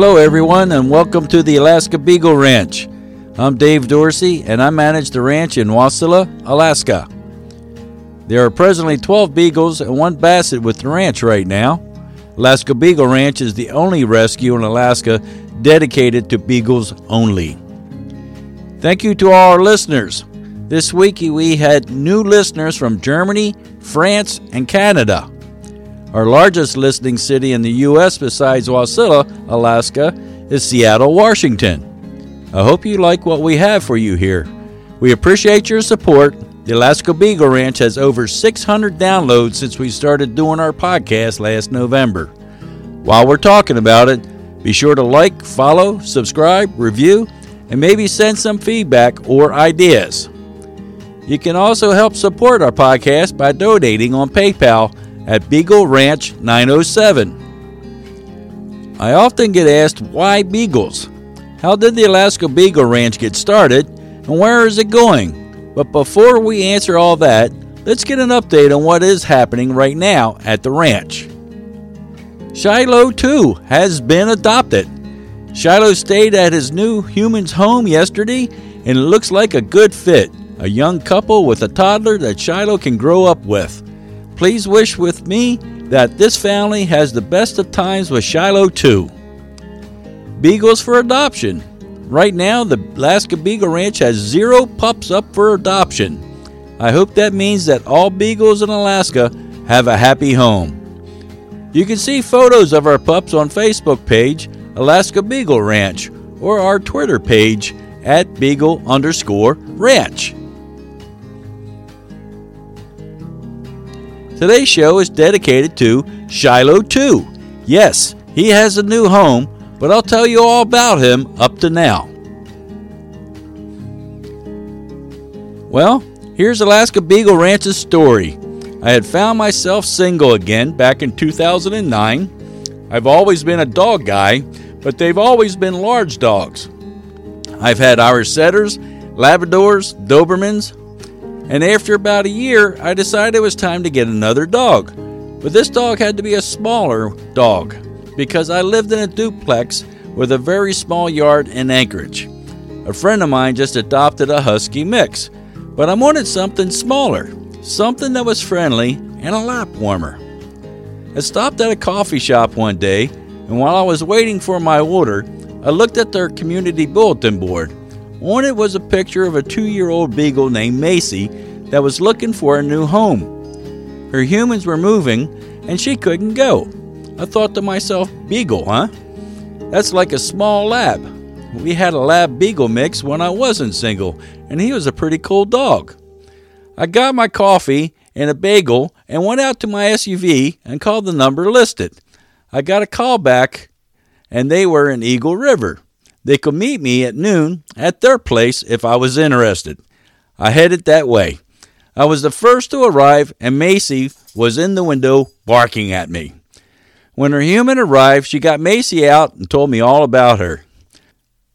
Hello, everyone, and welcome to the Alaska Beagle Ranch. I'm Dave Dorsey, and I manage the ranch in Wasilla, Alaska. There are presently 12 beagles and one basset with the ranch right now. Alaska Beagle Ranch is the only rescue in Alaska dedicated to beagles only. Thank you to all our listeners. This week we had new listeners from Germany, France, and Canada. Our largest listening city in the U.S. besides Wasilla, Alaska, is Seattle, Washington. I hope you like what we have for you here. We appreciate your support the Alaska Beagle Ranch has over 600 downloads since we started doing our podcast last November. While we're talking about it, be sure to like, follow, subscribe, review, and maybe send some feedback or ideas. You can also help support our podcast by donating on PayPal at Beagle Ranch 907. I often get asked why beagles? How did the Alaska Beagle Ranch get started and where is it going? But before we answer all that, let's get an update on what is happening right now at the ranch. Shiloh, too, has been adopted. Shiloh stayed at his new human's home yesterday, and it looks like a good fit. A young couple with a toddler that Shiloh can grow up with. Please wish with me that this family has the best of times with Shiloh, too. Beagles for adoption. Right now, the Alaska Beagle Ranch has zero pups up for adoption. I hope that means that all beagles in Alaska have a happy home. You can see photos of our pups on Facebook page, Alaska Beagle Ranch, or our Twitter page at Beagle underscore Ranch. Today's show is dedicated to Shiloh 2. Yes, he has a new home but I'll tell you all about him up to now. Well, here's Alaska Beagle Ranch's story. I had found myself single again back in 2009. I've always been a dog guy, but they've always been large dogs. I've had Irish setters, Labradors, Dobermans, and after about a year, I decided it was time to get another dog. But this dog had to be a smaller dog because I lived in a duplex with a very small yard in Anchorage. A friend of mine just adopted a husky mix, but I wanted something smaller, something that was friendly and a lap warmer. I stopped at a coffee shop one day, and while I was waiting for my order, I looked at their community bulletin board. On it was a picture of a two year old beagle named Macy that was looking for a new home. Her humans were moving, and she couldn't go. I thought to myself, Beagle, huh? That's like a small lab. We had a lab beagle mix when I wasn't single, and he was a pretty cool dog. I got my coffee and a bagel and went out to my SUV and called the number listed. I got a call back, and they were in Eagle River. They could meet me at noon at their place if I was interested. I headed that way. I was the first to arrive, and Macy was in the window barking at me. When her human arrived, she got Macy out and told me all about her.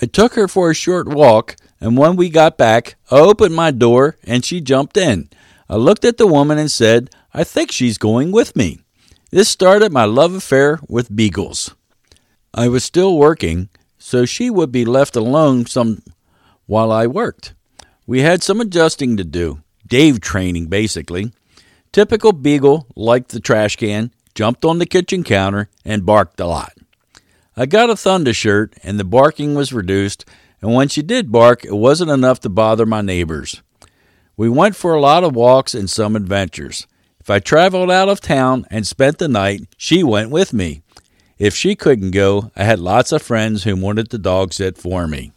I took her for a short walk, and when we got back, I opened my door and she jumped in. I looked at the woman and said, I think she's going with me. This started my love affair with beagles. I was still working, so she would be left alone some while I worked. We had some adjusting to do, Dave training basically. Typical beagle liked the trash can, jumped on the kitchen counter, and barked a lot. I got a thunder shirt, and the barking was reduced, and when she did bark, it wasn't enough to bother my neighbors. We went for a lot of walks and some adventures. If I traveled out of town and spent the night, she went with me. If she couldn't go, I had lots of friends who wanted the dog sit for me.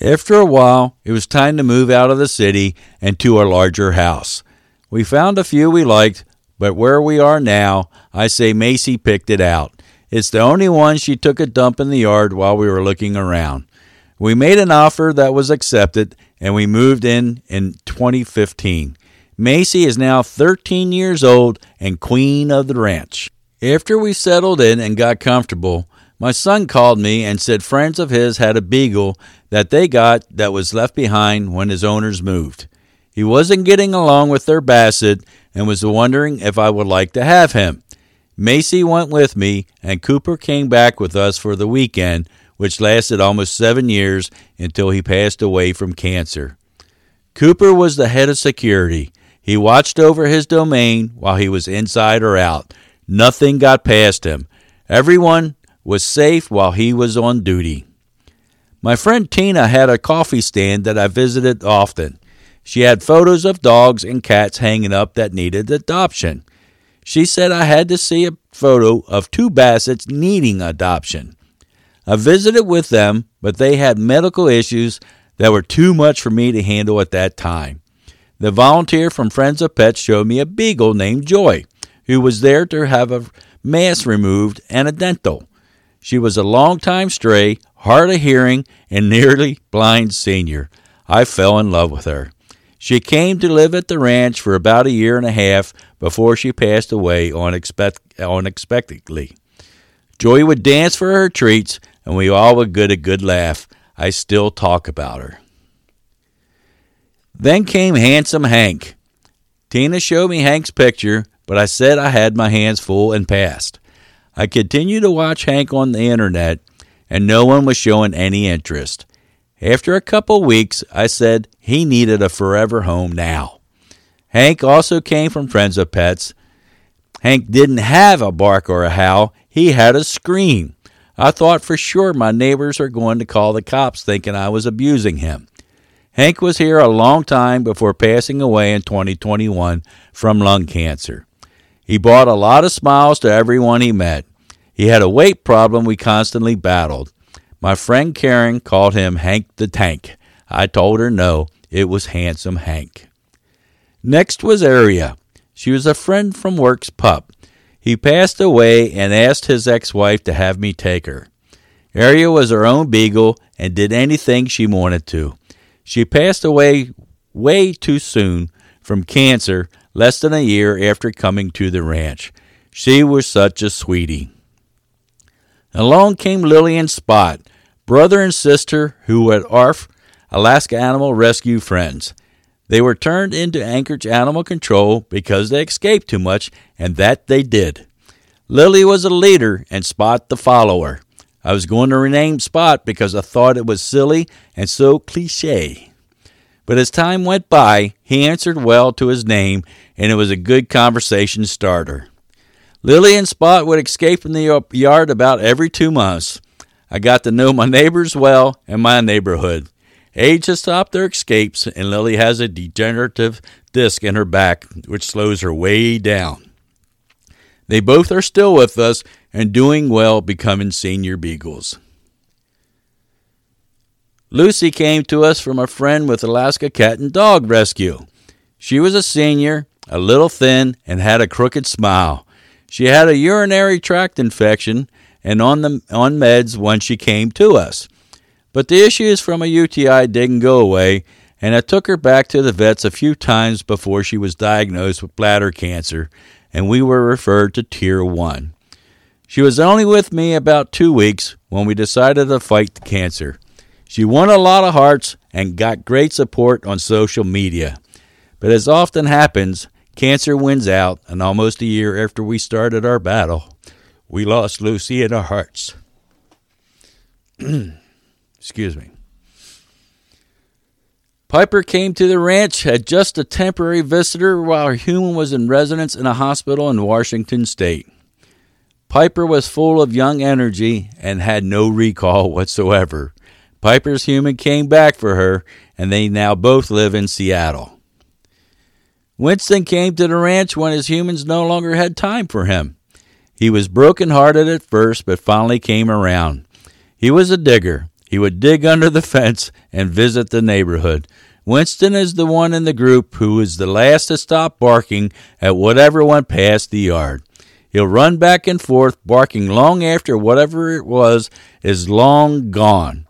After a while, it was time to move out of the city and to a larger house. We found a few we liked, but where we are now, I say Macy picked it out. It's the only one she took a dump in the yard while we were looking around. We made an offer that was accepted and we moved in in 2015. Macy is now 13 years old and queen of the ranch. After we settled in and got comfortable, my son called me and said friends of his had a beagle that they got that was left behind when his owners moved. He wasn't getting along with their basset and was wondering if I would like to have him. Macy went with me, and Cooper came back with us for the weekend, which lasted almost seven years until he passed away from cancer. Cooper was the head of security. He watched over his domain while he was inside or out. Nothing got past him. Everyone was safe while he was on duty. My friend Tina had a coffee stand that I visited often. She had photos of dogs and cats hanging up that needed adoption. She said I had to see a photo of two Bassets needing adoption. I visited with them, but they had medical issues that were too much for me to handle at that time. The volunteer from Friends of Pets showed me a beagle named Joy, who was there to have a mask removed and a dental. She was a long-time stray, hard of hearing, and nearly blind senior. I fell in love with her. She came to live at the ranch for about a year and a half before she passed away unexpect- unexpectedly. Joy would dance for her treats, and we all would get a good laugh. I still talk about her. Then came Handsome Hank. Tina showed me Hank's picture, but I said I had my hands full and passed. I continued to watch Hank on the internet, and no one was showing any interest. After a couple weeks, I said he needed a forever home now. Hank also came from Friends of Pets. Hank didn't have a bark or a howl, he had a scream. I thought for sure my neighbors are going to call the cops thinking I was abusing him. Hank was here a long time before passing away in 2021 from lung cancer. He brought a lot of smiles to everyone he met. He had a weight problem we constantly battled. My friend Karen called him Hank the Tank. I told her no, it was Handsome Hank. Next was Aria. She was a friend from work's pup. He passed away and asked his ex wife to have me take her. Aria was her own beagle and did anything she wanted to. She passed away way too soon from cancer less than a year after coming to the ranch. She was such a sweetie. Along came Lily and Spot, brother and sister who were ARF, Alaska Animal Rescue friends. They were turned into Anchorage Animal Control because they escaped too much, and that they did. Lily was a leader and Spot the follower. I was going to rename Spot because I thought it was silly and so cliche. But as time went by, he answered well to his name, and it was a good conversation starter. Lily and Spot would escape from the yard about every two months. I got to know my neighbors well and my neighborhood. Age has stopped their escapes, and Lily has a degenerative disc in her back, which slows her way down. They both are still with us and doing well, becoming senior beagles. Lucy came to us from a friend with Alaska Cat and Dog Rescue. She was a senior, a little thin, and had a crooked smile. She had a urinary tract infection and on the on meds when she came to us. But the issues from a UTI didn't go away, and I took her back to the vets a few times before she was diagnosed with bladder cancer, and we were referred to Tier 1. She was only with me about two weeks when we decided to fight the cancer. She won a lot of hearts and got great support on social media. But as often happens, cancer wins out, and almost a year after we started our battle, we lost Lucy in our hearts. Excuse me. Piper came to the ranch as just a temporary visitor while her human was in residence in a hospital in Washington state. Piper was full of young energy and had no recall whatsoever. Piper's human came back for her, and they now both live in Seattle. Winston came to the ranch when his humans no longer had time for him. He was broken hearted at first, but finally came around. He was a digger. He would dig under the fence and visit the neighborhood. Winston is the one in the group who is the last to stop barking at whatever went past the yard. He'll run back and forth, barking long after whatever it was is long gone.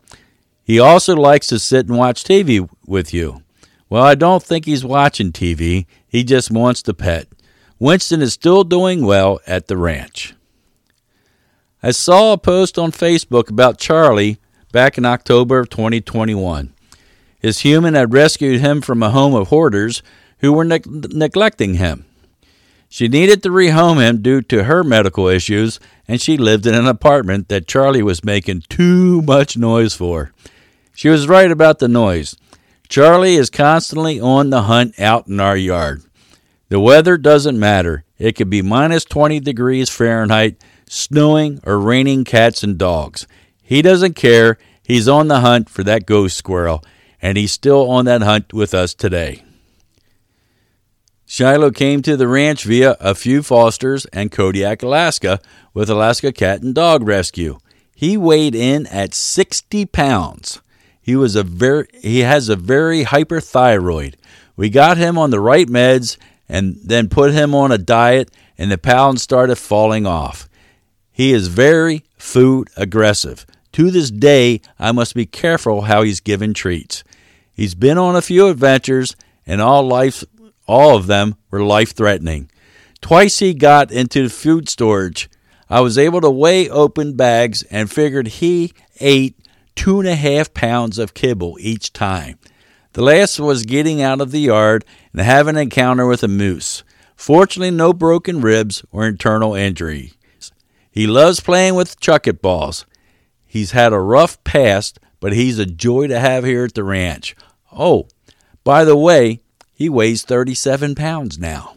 He also likes to sit and watch TV with you. Well, I don't think he's watching TV. He just wants to pet. Winston is still doing well at the ranch. I saw a post on Facebook about Charlie back in October of 2021. His human had rescued him from a home of hoarders who were ne- neglecting him. She needed to rehome him due to her medical issues, and she lived in an apartment that Charlie was making too much noise for. She was right about the noise. Charlie is constantly on the hunt out in our yard. The weather doesn't matter. It could be minus 20 degrees Fahrenheit, snowing, or raining cats and dogs. He doesn't care. He's on the hunt for that ghost squirrel, and he's still on that hunt with us today. Shiloh came to the ranch via a few fosters and Kodiak, Alaska, with Alaska Cat and Dog Rescue. He weighed in at 60 pounds. He was a very he has a very hyperthyroid. We got him on the right meds and then put him on a diet and the pounds started falling off. He is very food aggressive. To this day, I must be careful how he's given treats. He's been on a few adventures, and all life, all of them were life threatening. Twice he got into food storage. I was able to weigh open bags and figured he ate two and a half pounds of kibble each time. The last was getting out of the yard and having an encounter with a moose. Fortunately, no broken ribs or internal injuries. He loves playing with chuck it balls. He's had a rough past, but he's a joy to have here at the ranch. Oh, by the way, he weighs 37 pounds now.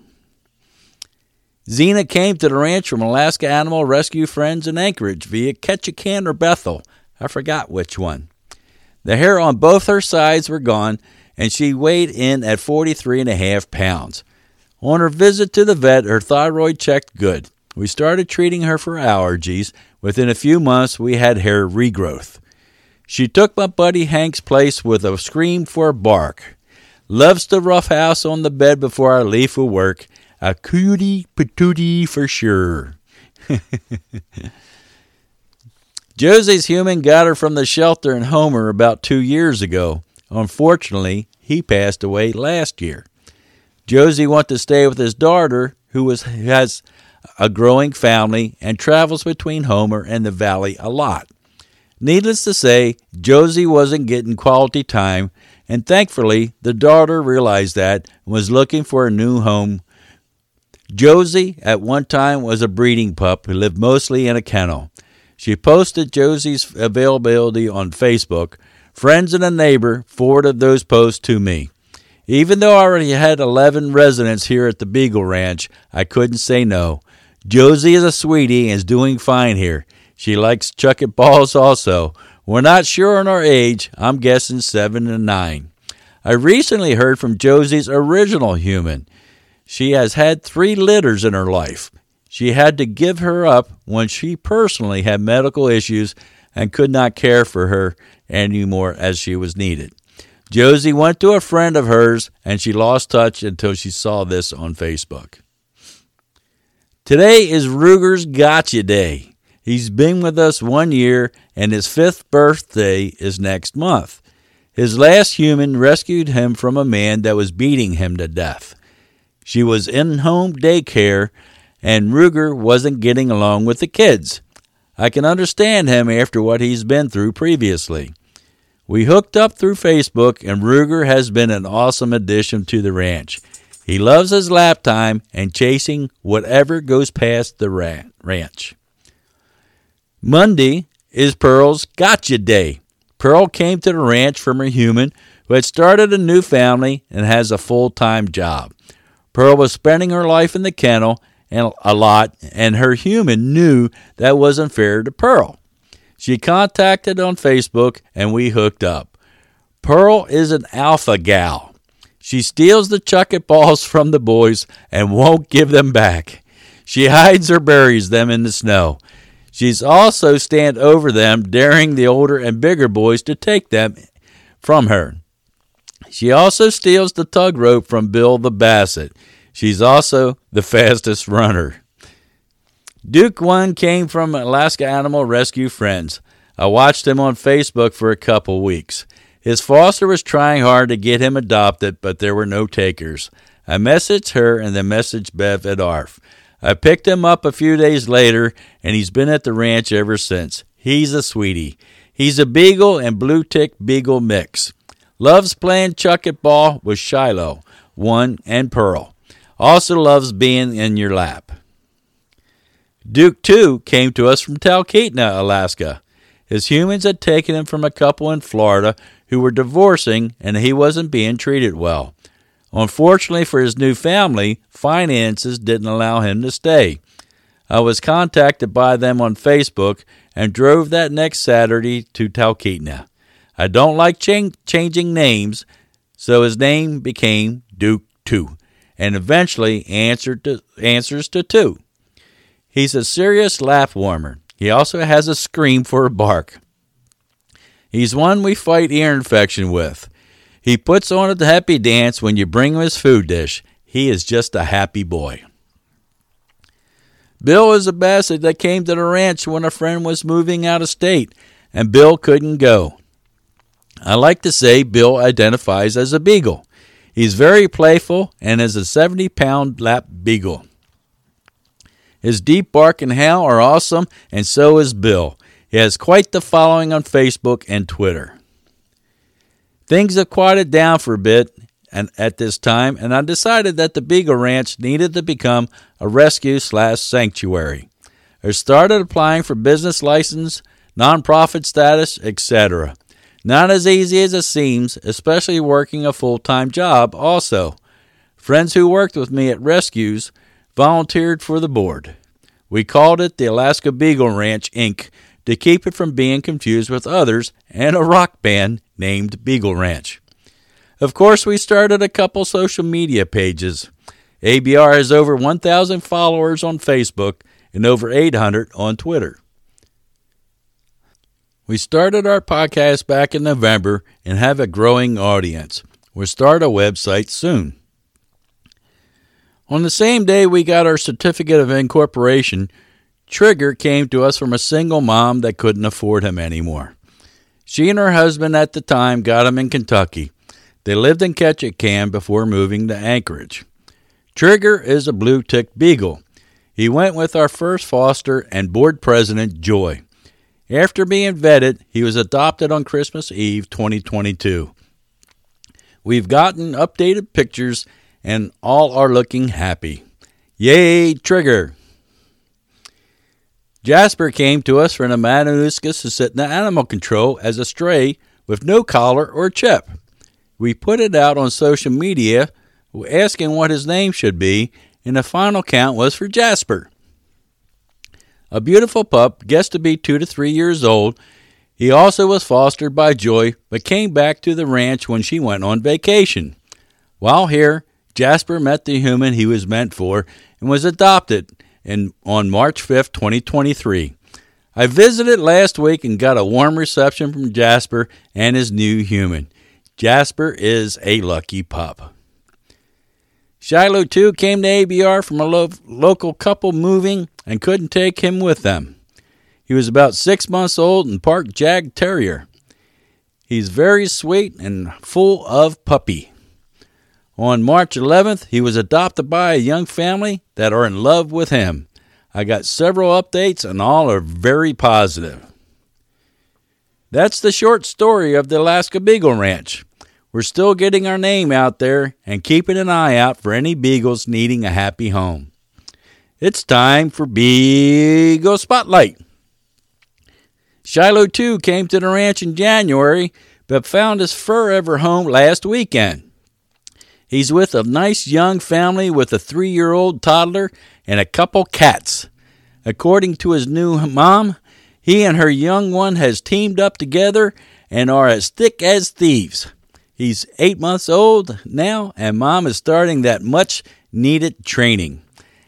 Zena came to the ranch from Alaska Animal Rescue Friends in Anchorage via Ketchikan or Bethel. I forgot which one. The hair on both her sides were gone, and she weighed in at 43 and a half pounds. On her visit to the vet, her thyroid checked good. We started treating her for allergies. Within a few months, we had hair regrowth. She took my buddy Hank's place with a scream for a bark. Loves to rough house on the bed before I leave for work. A cootie patootie for sure. Josie's human got her from the shelter in Homer about two years ago. Unfortunately, he passed away last year. Josie went to stay with his daughter, who was, has a growing family, and travels between Homer and the valley a lot. Needless to say, Josie wasn't getting quality time, and thankfully, the daughter realized that and was looking for a new home. Josie, at one time, was a breeding pup who lived mostly in a kennel. She posted Josie's availability on Facebook. Friends and a neighbor forwarded those posts to me. Even though I already had 11 residents here at the Beagle Ranch, I couldn't say no. Josie is a sweetie and is doing fine here. She likes chuck it balls also. We're not sure on our age. I'm guessing seven and nine. I recently heard from Josie's original human. She has had three litters in her life. She had to give her up when she personally had medical issues and could not care for her anymore as she was needed. Josie went to a friend of hers and she lost touch until she saw this on Facebook. Today is Ruger's Gotcha Day. He's been with us one year, and his fifth birthday is next month. His last human rescued him from a man that was beating him to death. She was in home daycare, and Ruger wasn't getting along with the kids. I can understand him after what he's been through previously. We hooked up through Facebook, and Ruger has been an awesome addition to the ranch. He loves his lap time and chasing whatever goes past the ranch. Monday is Pearl's Gotcha Day. Pearl came to the ranch from her human who had started a new family and has a full time job. Pearl was spending her life in the kennel and a lot, and her human knew that wasn't fair to Pearl. She contacted on Facebook and we hooked up. Pearl is an alpha gal. She steals the chuck it balls from the boys and won't give them back. She hides or buries them in the snow. She's also stand over them, daring the older and bigger boys to take them from her. She also steals the tug rope from Bill the Basset. She's also the fastest runner. Duke One came from Alaska Animal Rescue Friends. I watched him on Facebook for a couple weeks. His foster was trying hard to get him adopted, but there were no takers. I messaged her and then messaged Bev at ARF. I picked him up a few days later, and he's been at the ranch ever since. He's a sweetie. He's a beagle and blue tick beagle mix. Loves playing chuck it ball with Shiloh, one and Pearl. Also loves being in your lap. Duke, too, came to us from Talkeetna, Alaska. His humans had taken him from a couple in Florida who were divorcing and he wasn't being treated well. Unfortunately for his new family, finances didn't allow him to stay. I was contacted by them on Facebook and drove that next Saturday to Talkeetna. I don't like ch- changing names, so his name became Duke 2 and eventually to, answers to 2. He's a serious laugh warmer. He also has a scream for a bark. He's one we fight ear infection with. He puts on a happy dance when you bring him his food dish. He is just a happy boy. Bill is a basset that came to the ranch when a friend was moving out of state, and Bill couldn't go. I like to say Bill identifies as a beagle. He's very playful and is a 70 pound lap beagle. His deep bark and howl are awesome, and so is Bill. He has quite the following on Facebook and Twitter. Things have quieted down for a bit and at this time, and I decided that the Beagle Ranch needed to become a rescue slash sanctuary. I started applying for business license, nonprofit status, etc. Not as easy as it seems, especially working a full time job, also. Friends who worked with me at rescues volunteered for the board. We called it the Alaska Beagle Ranch, Inc., to keep it from being confused with others and a rock band named Beagle Ranch. Of course, we started a couple social media pages. ABR has over 1,000 followers on Facebook and over 800 on Twitter. We started our podcast back in November and have a growing audience. We'll start a website soon. On the same day we got our certificate of incorporation, Trigger came to us from a single mom that couldn't afford him anymore. She and her husband at the time got him in Kentucky. They lived in Ketchikan before moving to Anchorage. Trigger is a blue tick beagle. He went with our first foster and board president, Joy. After being vetted, he was adopted on Christmas Eve 2022. We've gotten updated pictures and all are looking happy. Yay, Trigger! Jasper came to us from the Matanuska Susitna animal control as a stray with no collar or chip. We put it out on social media asking what his name should be, and the final count was for Jasper. A beautiful pup, guessed to be two to three years old. He also was fostered by Joy, but came back to the ranch when she went on vacation. While here, Jasper met the human he was meant for and was adopted in, on March 5, 2023. I visited last week and got a warm reception from Jasper and his new human. Jasper is a lucky pup. Shiloh, too, came to ABR from a lo- local couple moving and couldn't take him with them. He was about six months old and part Jagd Terrier. He's very sweet and full of puppy. On March 11th, he was adopted by a young family that are in love with him. I got several updates, and all are very positive. That's the short story of the Alaska Beagle Ranch. We're still getting our name out there and keeping an eye out for any beagles needing a happy home. It's time for Beagle Spotlight. Shiloh, too, came to the ranch in January, but found his forever home last weekend. He's with a nice young family with a three year old toddler and a couple cats. According to his new mom, he and her young one has teamed up together and are as thick as thieves. He's eight months old now, and mom is starting that much needed training.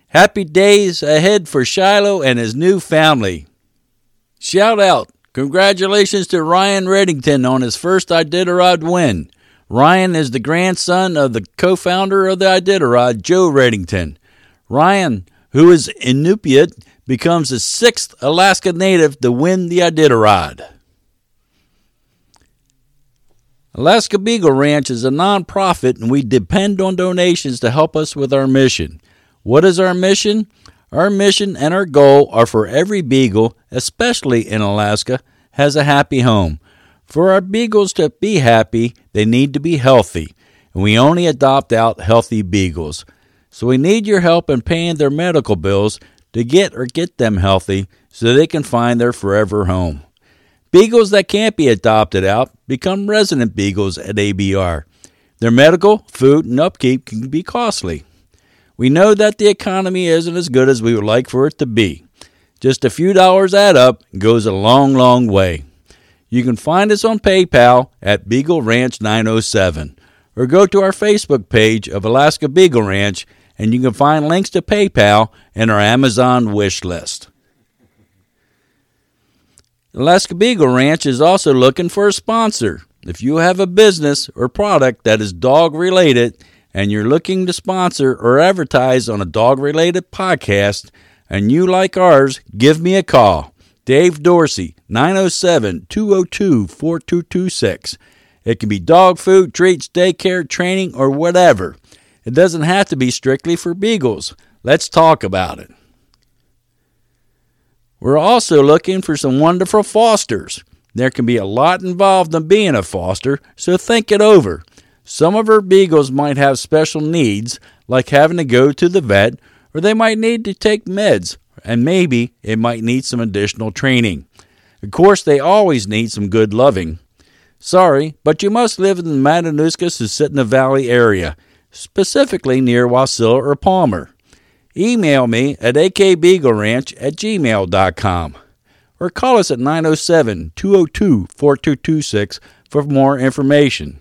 Happy days ahead for Shiloh and his new family. Shout out! Congratulations to Ryan Redington on his first Iditarod win. Ryan is the grandson of the co founder of the Iditarod, Joe Redington. Ryan, who is Inupiat, becomes the sixth Alaska native to win the Iditarod. Alaska Beagle Ranch is a nonprofit and we depend on donations to help us with our mission. What is our mission? Our mission and our goal are for every beagle, especially in Alaska, has a happy home. For our beagles to be happy, they need to be healthy, and we only adopt out healthy beagles. so we need your help in paying their medical bills to get or get them healthy so they can find their forever home. Beagles that can't be adopted out become resident beagles at ABR. Their medical, food, and upkeep can be costly. We know that the economy isn't as good as we would like for it to be. Just a few dollars add up goes a long, long way. You can find us on PayPal at Beagle Ranch 907 or go to our Facebook page of Alaska Beagle Ranch and you can find links to PayPal and our Amazon wish list. Alaska Beagle Ranch is also looking for a sponsor. If you have a business or product that is dog related and you're looking to sponsor or advertise on a dog related podcast and you like ours, give me a call. Dave Dorsey, 907 202 4226. It can be dog food, treats, daycare, training, or whatever. It doesn't have to be strictly for beagles. Let's talk about it. We're also looking for some wonderful fosters. There can be a lot involved in being a foster, so think it over. Some of our beagles might have special needs, like having to go to the vet, or they might need to take meds, and maybe it might need some additional training. Of course, they always need some good loving. Sorry, but you must live in the Matanuska Susitna Valley area, specifically near Wasilla or Palmer. Email me at akbeagleranch at gmail.com or call us at 907 202 4226 for more information.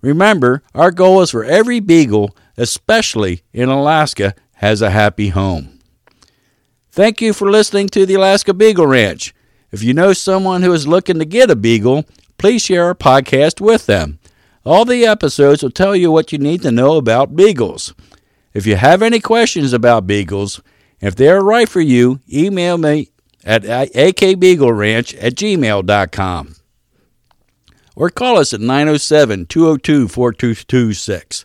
Remember, our goal is for every beagle, especially in Alaska, has a happy home. Thank you for listening to the Alaska Beagle Ranch. If you know someone who is looking to get a beagle, please share our podcast with them. All the episodes will tell you what you need to know about beagles. If you have any questions about beagles, if they are right for you, email me at akbeagleranch at gmail.com or call us at 907 202 4226.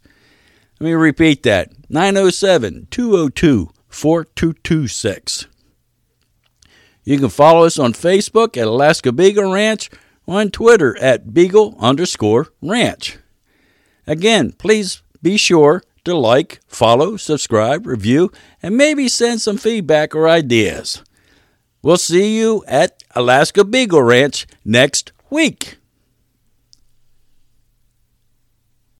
Let me repeat that 907 202 4226. You can follow us on Facebook at Alaska Beagle Ranch or on Twitter at Beagle underscore Ranch. Again, please be sure to like, follow, subscribe, review, and maybe send some feedback or ideas. We'll see you at Alaska Beagle Ranch next week.